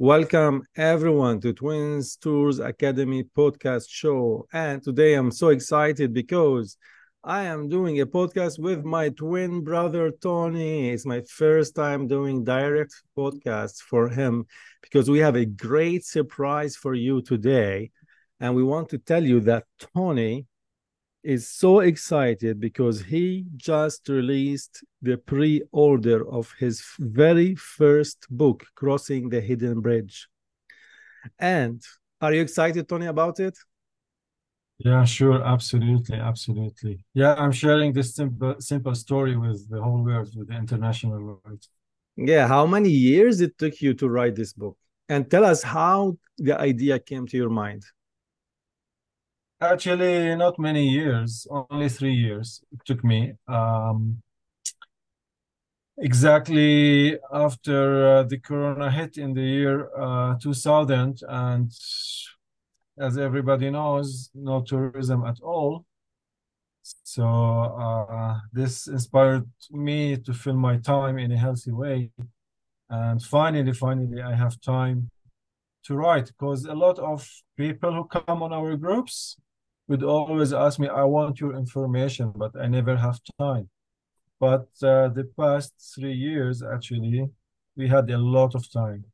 Welcome everyone to Twins Tours Academy podcast show. And today I'm so excited because I am doing a podcast with my twin brother Tony. It's my first time doing direct podcasts for him because we have a great surprise for you today. And we want to tell you that Tony is so excited because he just released the pre-order of his very first book crossing the hidden bridge. And are you excited tony about it? Yeah sure. Absolutely. Absolutely. Yeah i'm sharing this simple simple story with the whole world with the international world. Yeah how many years it took you to write this book? And tell us how the idea came to your mind Actually, not many years, only three years it took me. Um, exactly after uh, the corona hit in the year uh, 2000, and as everybody knows, no tourism at all. So uh, this inspired me to fill my time in a healthy way. And finally, finally, I have time to write because a lot of people who come on our groups would always ask me, I want your information, but I never have time. But uh, the past three years, actually, we had a lot of time.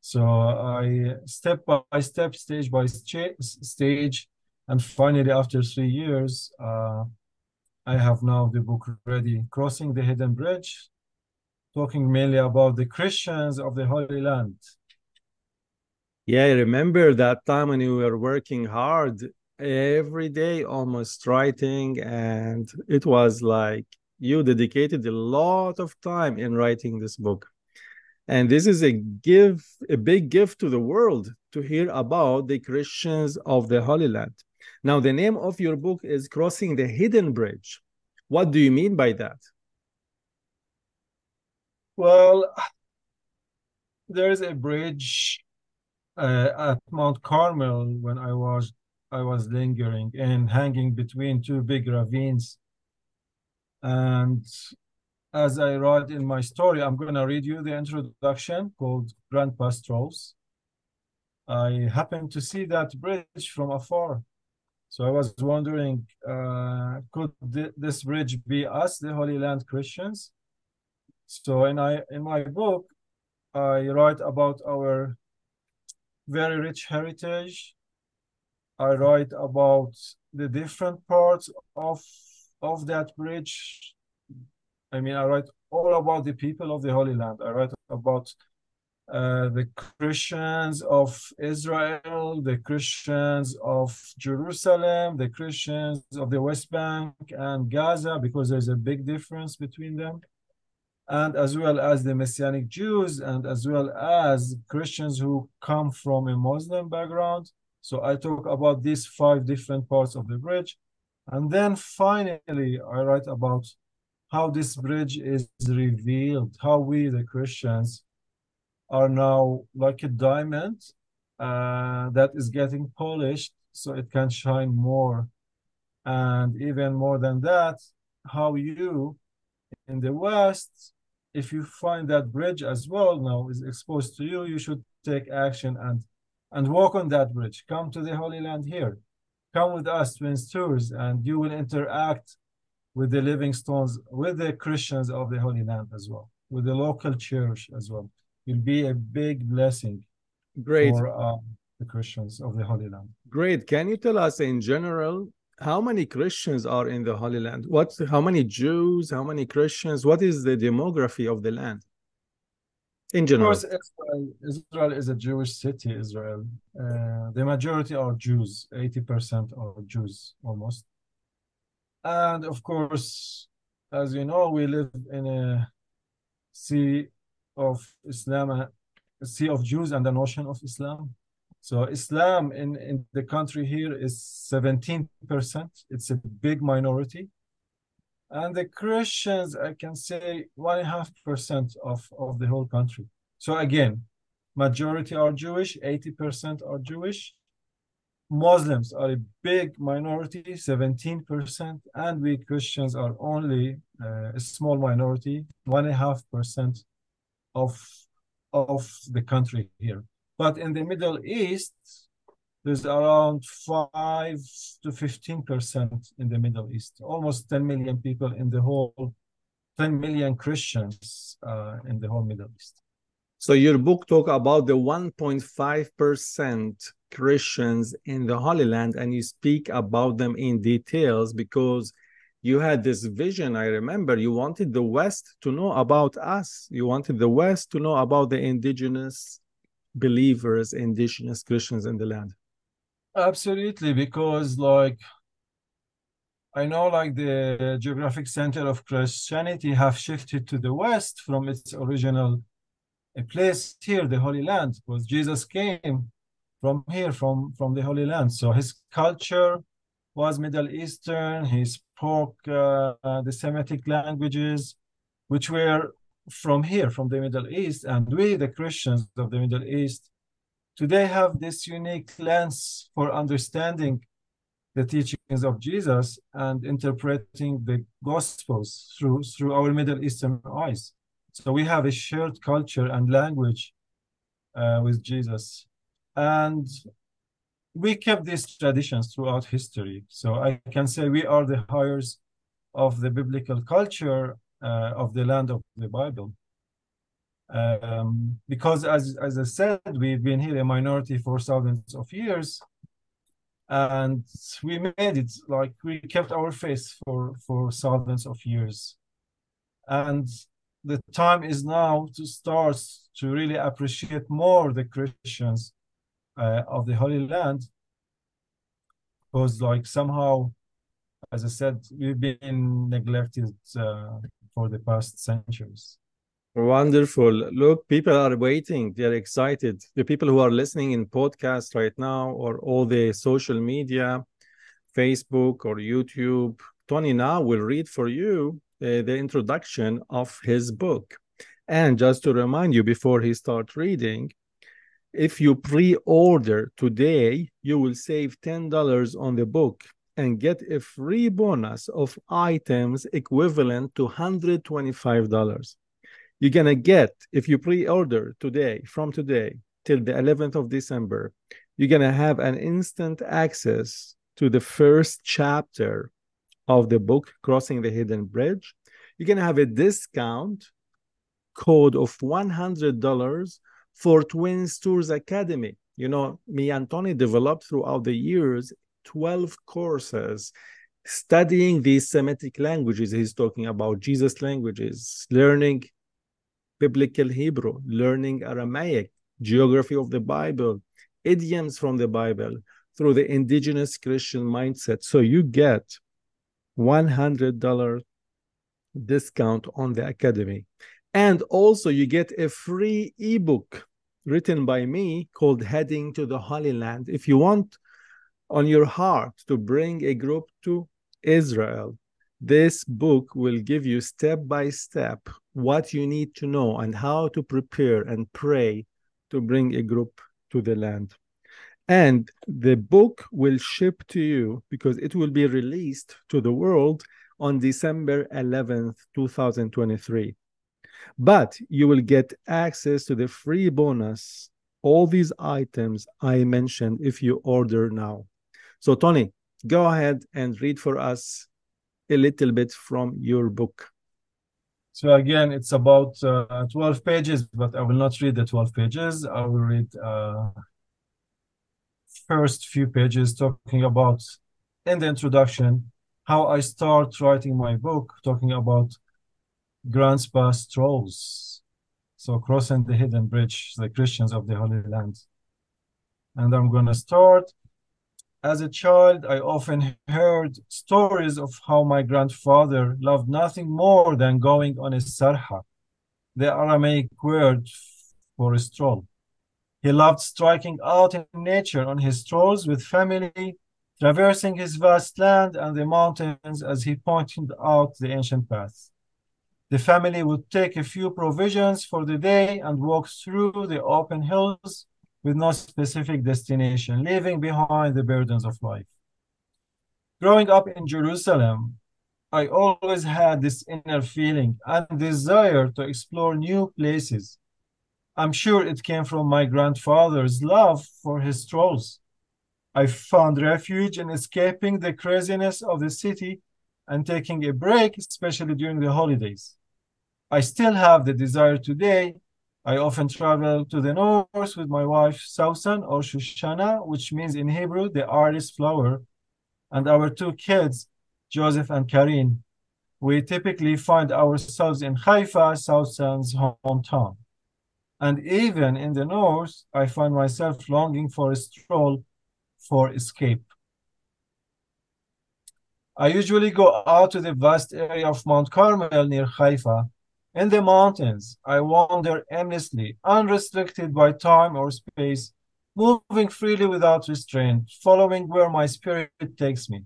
So I step by step, stage by stage, and finally, after three years, uh, I have now the book ready, Crossing the Hidden Bridge, talking mainly about the Christians of the Holy Land. Yeah, I remember that time when you were working hard every day almost writing and it was like you dedicated a lot of time in writing this book. And this is a give a big gift to the world to hear about the christians of the holy land. Now the name of your book is crossing the hidden bridge. What do you mean by that? Well there is a bridge uh, at mount carmel when i was I was lingering and hanging between two big ravines. And as I write in my story, I'm going to read you the introduction called Grandpa's Strolls. I happened to see that bridge from afar. So I was wondering, uh, could th this bridge be us, the Holy Land Christians? So in, I, in my book, I write about our very rich heritage, I write about the different parts of of that bridge. I mean, I write all about the people of the Holy Land. I write about uh, the Christians of Israel, the Christians of Jerusalem, the Christians of the West Bank and Gaza, because there's a big difference between them, and as well as the Messianic Jews, and as well as Christians who come from a Muslim background so I talk about these five different parts of the bridge. And then finally, I write about how this bridge is revealed, how we, the Christians, are now like a diamond uh, that is getting polished so it can shine more. And even more than that, how you in the West, if you find that bridge as well now is exposed to you, you should take action and and walk on that bridge. Come to the Holy Land here. Come with us, Twins Tours, and you will interact with the living stones, with the Christians of the Holy Land as well, with the local church as well. It'll be a big blessing Great. for uh, the Christians of the Holy Land. Great. Can you tell us in general how many Christians are in the Holy Land? What? How many Jews? How many Christians? What is the demography of the land? In general. Of course, Israel, Israel is a Jewish city, Israel. Uh, the majority are Jews, 80% are Jews almost. And of course, as you know, we live in a sea of Islam, a sea of Jews and an ocean of Islam. So Islam in, in the country here is 17%. It's a big minority. And the Christians, I can say one and a half percent of, of the whole country. So again, majority are Jewish, 80% are Jewish. Muslims are a big minority, 17%, and we Christians are only uh, a small minority, one and a half percent of of the country here. But in the Middle East, there's around 5 to 15% in the Middle East, almost 10 million people in the whole, 10 million Christians uh, in the whole Middle East. So your book talk about the 1.5% Christians in the Holy Land, and you speak about them in details because you had this vision. I remember you wanted the West to know about us. You wanted the West to know about the indigenous believers, indigenous Christians in the land. Absolutely, because like I know like the geographic center of Christianity have shifted to the West from its original place here, the Holy Land, because Jesus came from here, from, from the Holy Land. So his culture was Middle Eastern. He spoke uh, the Semitic languages, which were from here, from the Middle East. And we, the Christians of the Middle East, today have this unique lens for understanding the teachings of Jesus and interpreting the Gospels through, through our Middle Eastern eyes. So we have a shared culture and language uh, with Jesus and we kept these traditions throughout history. So I can say we are the heirs of the biblical culture uh, of the land of the Bible. Um, because as, as I said, we've been here a minority for thousands of years and we made it like we kept our faith for, for thousands of years. And the time is now to start to really appreciate more the Christians uh, of the Holy Land because like somehow, as I said, we've been neglected uh, for the past centuries. Wonderful. Look, people are waiting. They're excited. The people who are listening in podcast right now or all the social media, Facebook or YouTube, Tony now will read for you uh, the introduction of his book. And just to remind you before he starts reading, if you pre-order today, you will save $10 on the book and get a free bonus of items equivalent to $125. You're going to get, if you pre-order today, from today till the 11th of December, you're going to have an instant access to the first chapter of the book, Crossing the Hidden Bridge. You're going to have a discount code of $100 for Twins Tours Academy. You know, me and Tony developed throughout the years 12 courses studying these Semitic languages. He's talking about Jesus languages, learning biblical Hebrew, learning Aramaic, geography of the Bible, idioms from the Bible through the indigenous Christian mindset. So you get $100 discount on the academy. And also, you get a free ebook written by me called Heading to the Holy Land. If you want on your heart to bring a group to Israel, this book will give you step by step what you need to know and how to prepare and pray to bring a group to the land. And the book will ship to you because it will be released to the world on December 11th, 2023. But you will get access to the free bonus, all these items I mentioned if you order now. So, Tony, go ahead and read for us a little bit from your book. So again, it's about uh, 12 pages, but I will not read the 12 pages. I will read uh, first few pages talking about in the introduction how I start writing my book, talking about Grandpa strolls. So crossing the hidden bridge, the Christians of the Holy Land. And I'm to start. As a child, I often heard stories of how my grandfather loved nothing more than going on a sarha, the Aramaic word for a stroll. He loved striking out in nature on his strolls with family, traversing his vast land and the mountains as he pointed out the ancient paths. The family would take a few provisions for the day and walk through the open hills with no specific destination, leaving behind the burdens of life. Growing up in Jerusalem, I always had this inner feeling and desire to explore new places. I'm sure it came from my grandfather's love for his strolls. I found refuge in escaping the craziness of the city and taking a break, especially during the holidays. I still have the desire today. I often travel to the north with my wife, Sausan or Shoshana, which means in Hebrew, the iris flower, and our two kids, Joseph and Karin. We typically find ourselves in Haifa, Sausan's hometown. And even in the north, I find myself longing for a stroll for escape. I usually go out to the vast area of Mount Carmel near Haifa. In the mountains, I wander aimlessly, unrestricted by time or space, moving freely without restraint, following where my spirit takes me.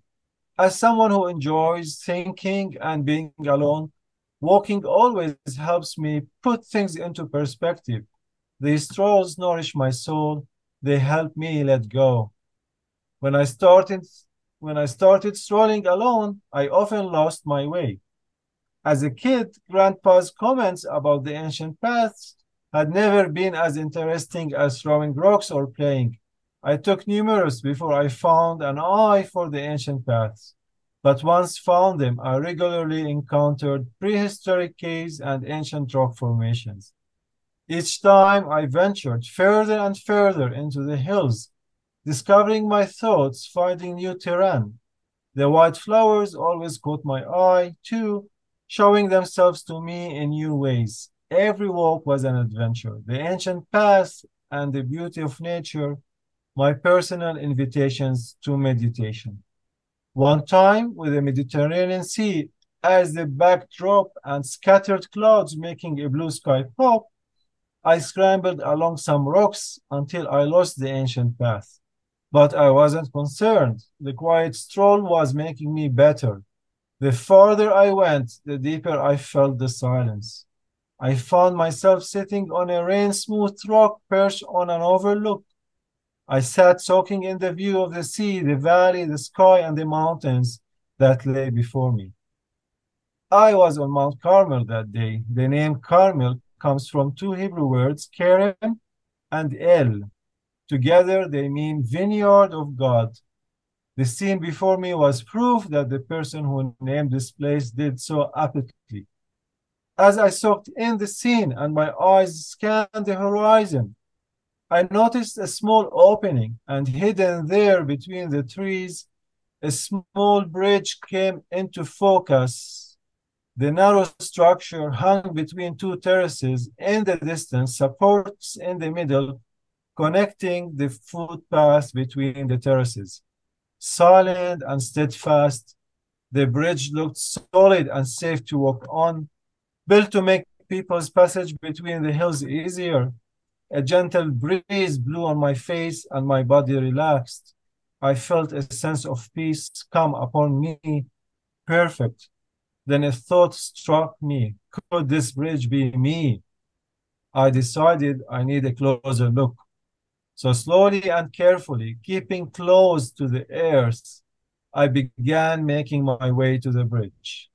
As someone who enjoys thinking and being alone, walking always helps me put things into perspective. These strolls nourish my soul, they help me let go. When I started when I started strolling alone, I often lost my way. As a kid, Grandpa's comments about the ancient paths had never been as interesting as throwing rocks or playing. I took numerous before I found an eye for the ancient paths. But once found them, I regularly encountered prehistoric caves and ancient rock formations. Each time I ventured further and further into the hills discovering my thoughts, finding new terrain. The white flowers always caught my eye, too, showing themselves to me in new ways. Every walk was an adventure. The ancient past and the beauty of nature, my personal invitations to meditation. One time, with the Mediterranean Sea as the backdrop and scattered clouds making a blue sky pop, I scrambled along some rocks until I lost the ancient path. But I wasn't concerned. The quiet stroll was making me better. The farther I went, the deeper I felt the silence. I found myself sitting on a rain smoothed rock perched on an overlook. I sat soaking in the view of the sea, the valley, the sky, and the mountains that lay before me. I was on Mount Carmel that day. The name Carmel comes from two Hebrew words, Kerem and El, Together they mean vineyard of God. The scene before me was proof that the person who named this place did so aptly. As I soaked in the scene and my eyes scanned the horizon, I noticed a small opening, and hidden there between the trees, a small bridge came into focus. The narrow structure hung between two terraces in the distance, supports in the middle, connecting the footpath between the terraces. Silent and steadfast, the bridge looked solid and safe to walk on, built to make people's passage between the hills easier. A gentle breeze blew on my face and my body relaxed. I felt a sense of peace come upon me, perfect. Then a thought struck me could this bridge be me? I decided I need a closer look. So slowly and carefully, keeping close to the earth, I began making my way to the bridge.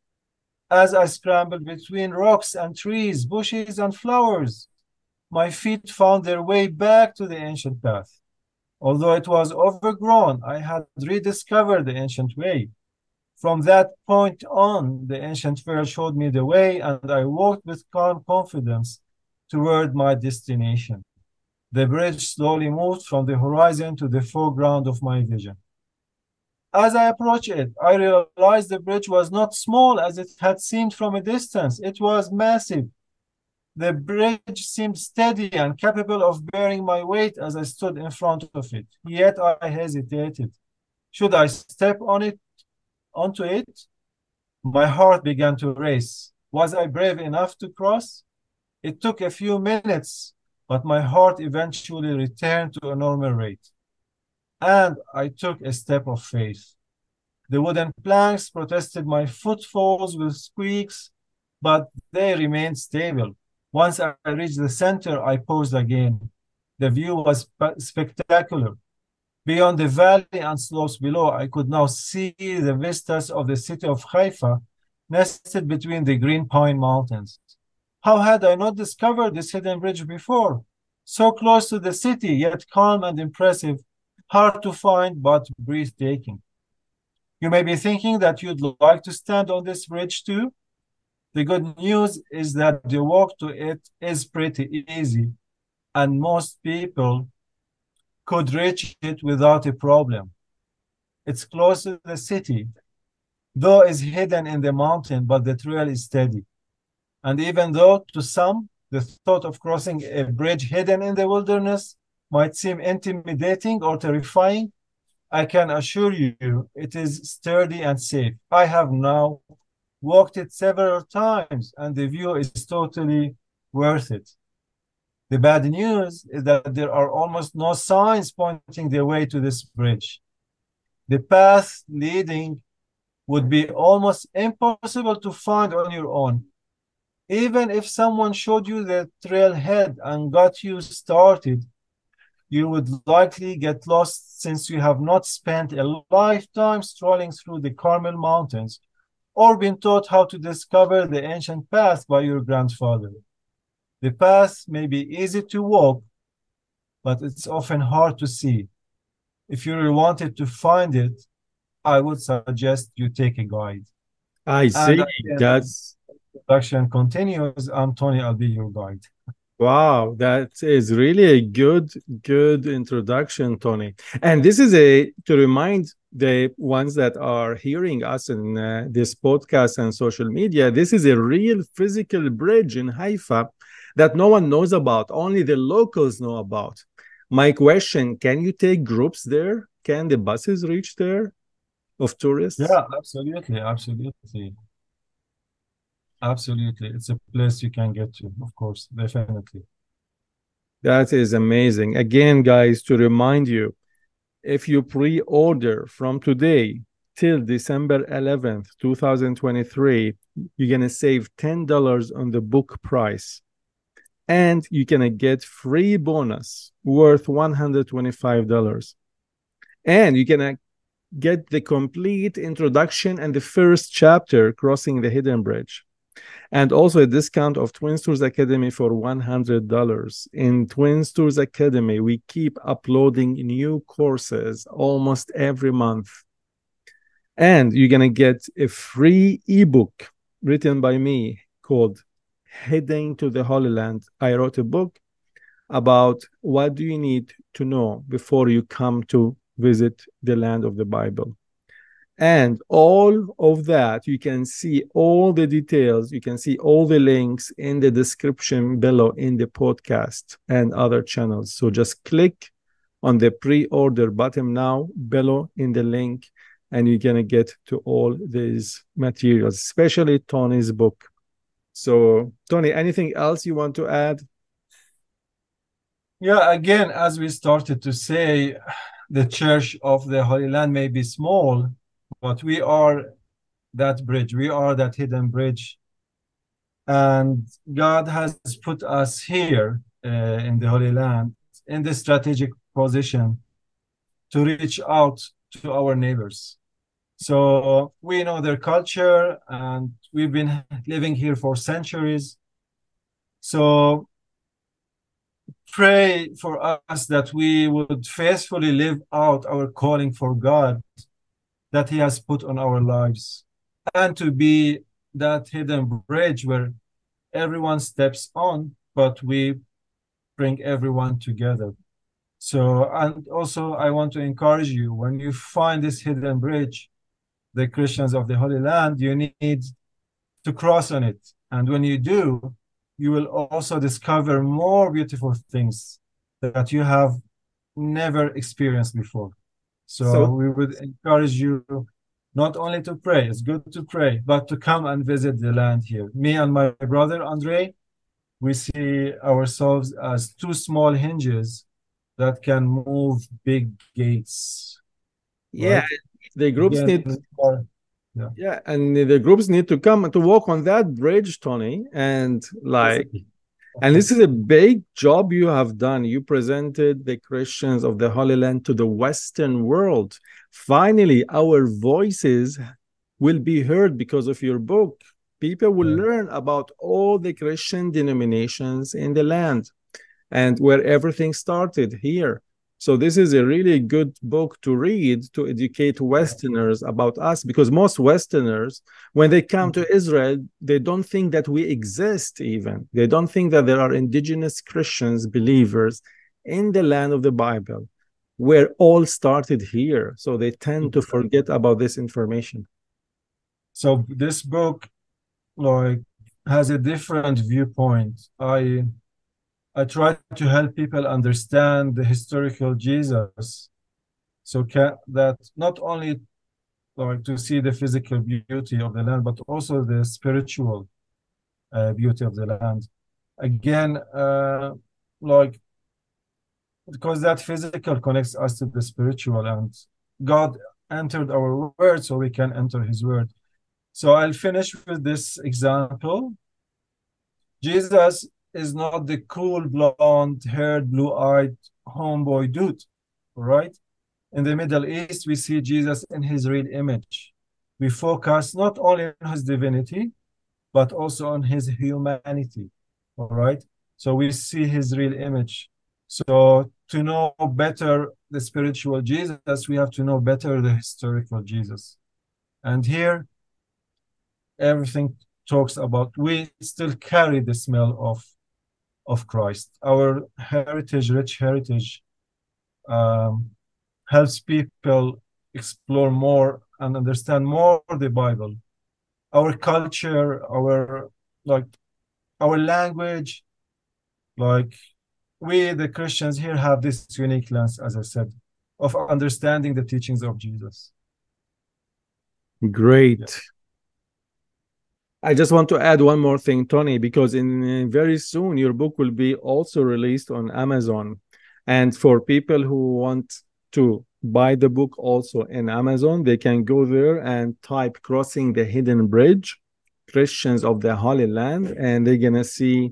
As I scrambled between rocks and trees, bushes and flowers, my feet found their way back to the ancient path. Although it was overgrown, I had rediscovered the ancient way. From that point on, the ancient fair showed me the way, and I walked with calm confidence toward my destination. The bridge slowly moved from the horizon to the foreground of my vision. As I approached it, I realized the bridge was not small as it had seemed from a distance. It was massive. The bridge seemed steady and capable of bearing my weight as I stood in front of it. Yet I hesitated. Should I step on it, onto it? My heart began to race. Was I brave enough to cross? It took a few minutes but my heart eventually returned to a normal rate. And I took a step of faith. The wooden planks protested my footfalls with squeaks, but they remained stable. Once I reached the center, I paused again. The view was spectacular. Beyond the valley and slopes below, I could now see the vistas of the city of Haifa nested between the green pine mountains. How had I not discovered this hidden bridge before? So close to the city, yet calm and impressive, hard to find but breathtaking. You may be thinking that you'd like to stand on this bridge too. The good news is that the walk to it is pretty easy, and most people could reach it without a problem. It's close to the city, though is hidden in the mountain, but the trail is steady. And even though to some the thought of crossing a bridge hidden in the wilderness might seem intimidating or terrifying, I can assure you it is sturdy and safe. I have now walked it several times and the view is totally worth it. The bad news is that there are almost no signs pointing the way to this bridge. The path leading would be almost impossible to find on your own. Even if someone showed you the trailhead and got you started, you would likely get lost since you have not spent a lifetime strolling through the Carmel Mountains or been taught how to discover the ancient path by your grandfather. The path may be easy to walk, but it's often hard to see. If you really wanted to find it, I would suggest you take a guide. I see. That's introduction continues. I'm Tony. I'll be your guide. Wow, that is really a good, good introduction, Tony. And this is a to remind the ones that are hearing us in uh, this podcast and social media. This is a real physical bridge in Haifa that no one knows about. Only the locals know about. My question: Can you take groups there? Can the buses reach there of tourists? Yeah, absolutely, absolutely. Absolutely. It's a place you can get to, of course, definitely. That is amazing. Again, guys, to remind you, if you pre order from today till December 11th, 2023, you're going to save $10 on the book price. And you're going to get free bonus worth $125. And you're going to get the complete introduction and the first chapter, Crossing the Hidden Bridge and also a discount of Twins Tours Academy for $100. In Twins Tours Academy, we keep uploading new courses almost every month. And you're going to get a free ebook written by me called Heading to the Holy Land. I wrote a book about what do you need to know before you come to visit the land of the Bible and all of that you can see all the details. You can see all the links in the description below in the podcast and other channels. So just click on the pre-order button now below in the link and you're going to get to all these materials especially tony's book. So tony anything else you want to add? Yeah again as we started to say the church of the holy land may be small but we are that bridge. We are that hidden bridge. And God has put us here uh, in the Holy Land in this strategic position to reach out to our neighbors. So we know their culture and we've been living here for centuries. So pray for us that we would faithfully live out our calling for God that he has put on our lives and to be that hidden bridge where everyone steps on but we bring everyone together. So and also i want to encourage you when you find this hidden bridge the christians of the holy land you need to cross on it. And when you do you will also discover more beautiful things that you have never experienced before so, so, we would encourage you not only to pray, it's good to pray, but to come and visit the land here. Me and my brother Andre, we see ourselves as two small hinges that can move big gates. Yeah, right? the groups need. Yeah. yeah, and the groups need to come to walk on that bridge, Tony, and like and this is a big job you have done. You presented the Christians of the Holy Land to the Western world. Finally, our voices will be heard because of your book, people will Yeah. learn about all the Christian denominations in the land and where everything started here. So this is a really good book to read to educate Westerners about us because most Westerners, when they come to mm-hmm. Israel, they don't think that we exist even. They don't think that there are indigenous Christians, believers in the land of the Bible, where all started here. So they tend to mm-hmm. forget about this information. So this book, like, has a different viewpoint. I I try to help people understand the historical Jesus, so ca that not only like to see the physical beauty of the land, but also the spiritual uh, beauty of the land. Again, uh, like because that physical connects us to the spiritual, and God entered our word, so we can enter His word. So I'll finish with this example. Jesus is not the cool, blonde haired, blue eyed homeboy dude, right? In the Middle East, we see Jesus in his real image. We focus not only on his divinity, but also on his humanity, all right? So we see his real image. So to know better the spiritual Jesus, we have to know better the historical Jesus. And here, everything talks about we still carry the smell of of Christ. Our heritage, rich heritage, um, helps people explore more and understand more the Bible. Our culture, our like our language, like we the Christians here have this unique lens, as I said, of understanding the teachings of Jesus. Great. Yeah. I just want to add one more thing, Tony, because in very soon your book will be also released on Amazon. And for people who want to buy the book also in Amazon, they can go there and type Crossing the Hidden Bridge, Christians of the Holy Land, and they're to see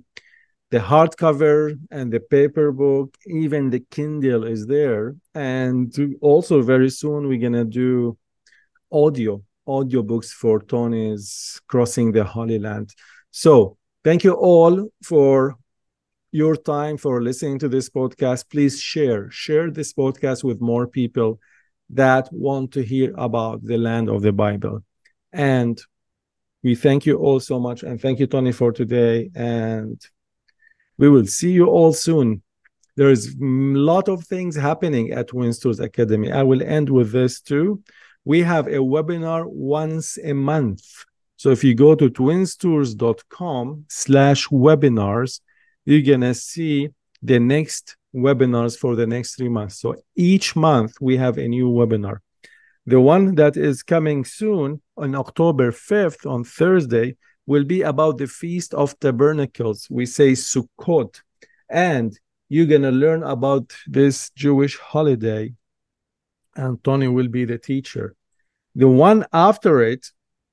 the hardcover and the paper book, even the Kindle is there. And also very soon we're to do audio audiobooks for Tony's Crossing the Holy Land. So, thank you all for your time for listening to this podcast. Please share share this podcast with more people that want to hear about the land of the Bible. And we thank you all so much and thank you Tony for today and we will see you all soon. There is a lot of things happening at Twins Tours Academy. I will end with this too we have a webinar once a month. So if you go to twinstours.com slash webinars, you're going to see the next webinars for the next three months. So each month we have a new webinar. The one that is coming soon on October 5th on Thursday will be about the Feast of Tabernacles. We say Sukkot. And you're going to learn about this Jewish holiday and Tony will be the teacher. The one after it,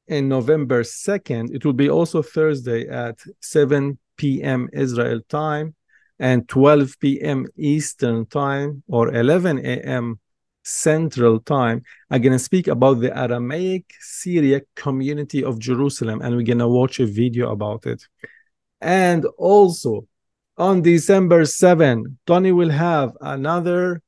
in November 2nd, it will be also Thursday at 7 p.m. Israel time and 12 p.m. Eastern time or 11 a.m. Central time. I'm going to speak about the Aramaic Syriac community of Jerusalem and we're going to watch a video about it. And also on December 7, Tony will have another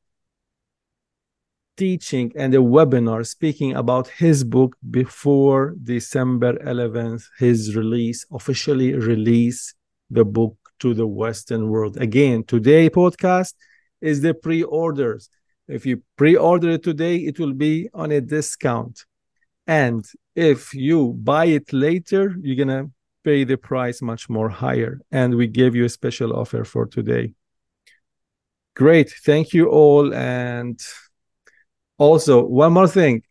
teaching and a webinar speaking about his book before December 11th, his release, officially release the book to the Western world. Again, today podcast is the pre-orders. If you pre-order it today, it will be on a discount. And if you buy it later, you're gonna pay the price much more higher. And we gave you a special offer for today. Great. Thank you all. And also, one more thing.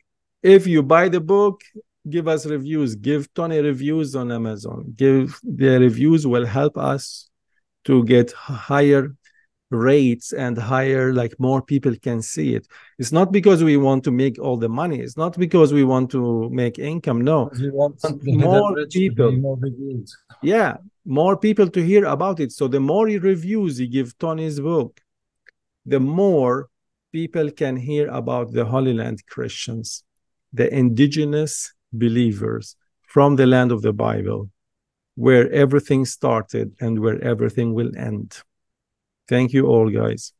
If you buy the book, give us reviews. Give Tony reviews on Amazon. Give the reviews will help us to get higher rates and higher like more people can see it it's not because we want to make all the money it's not because we want to make income no We want More hidden rich to be people. more yeah more people to hear about it so the more reviews you give tony's book the more people can hear about the holy land christians the indigenous believers from the land of the Bible, where everything started and where everything will end. Thank you all, guys.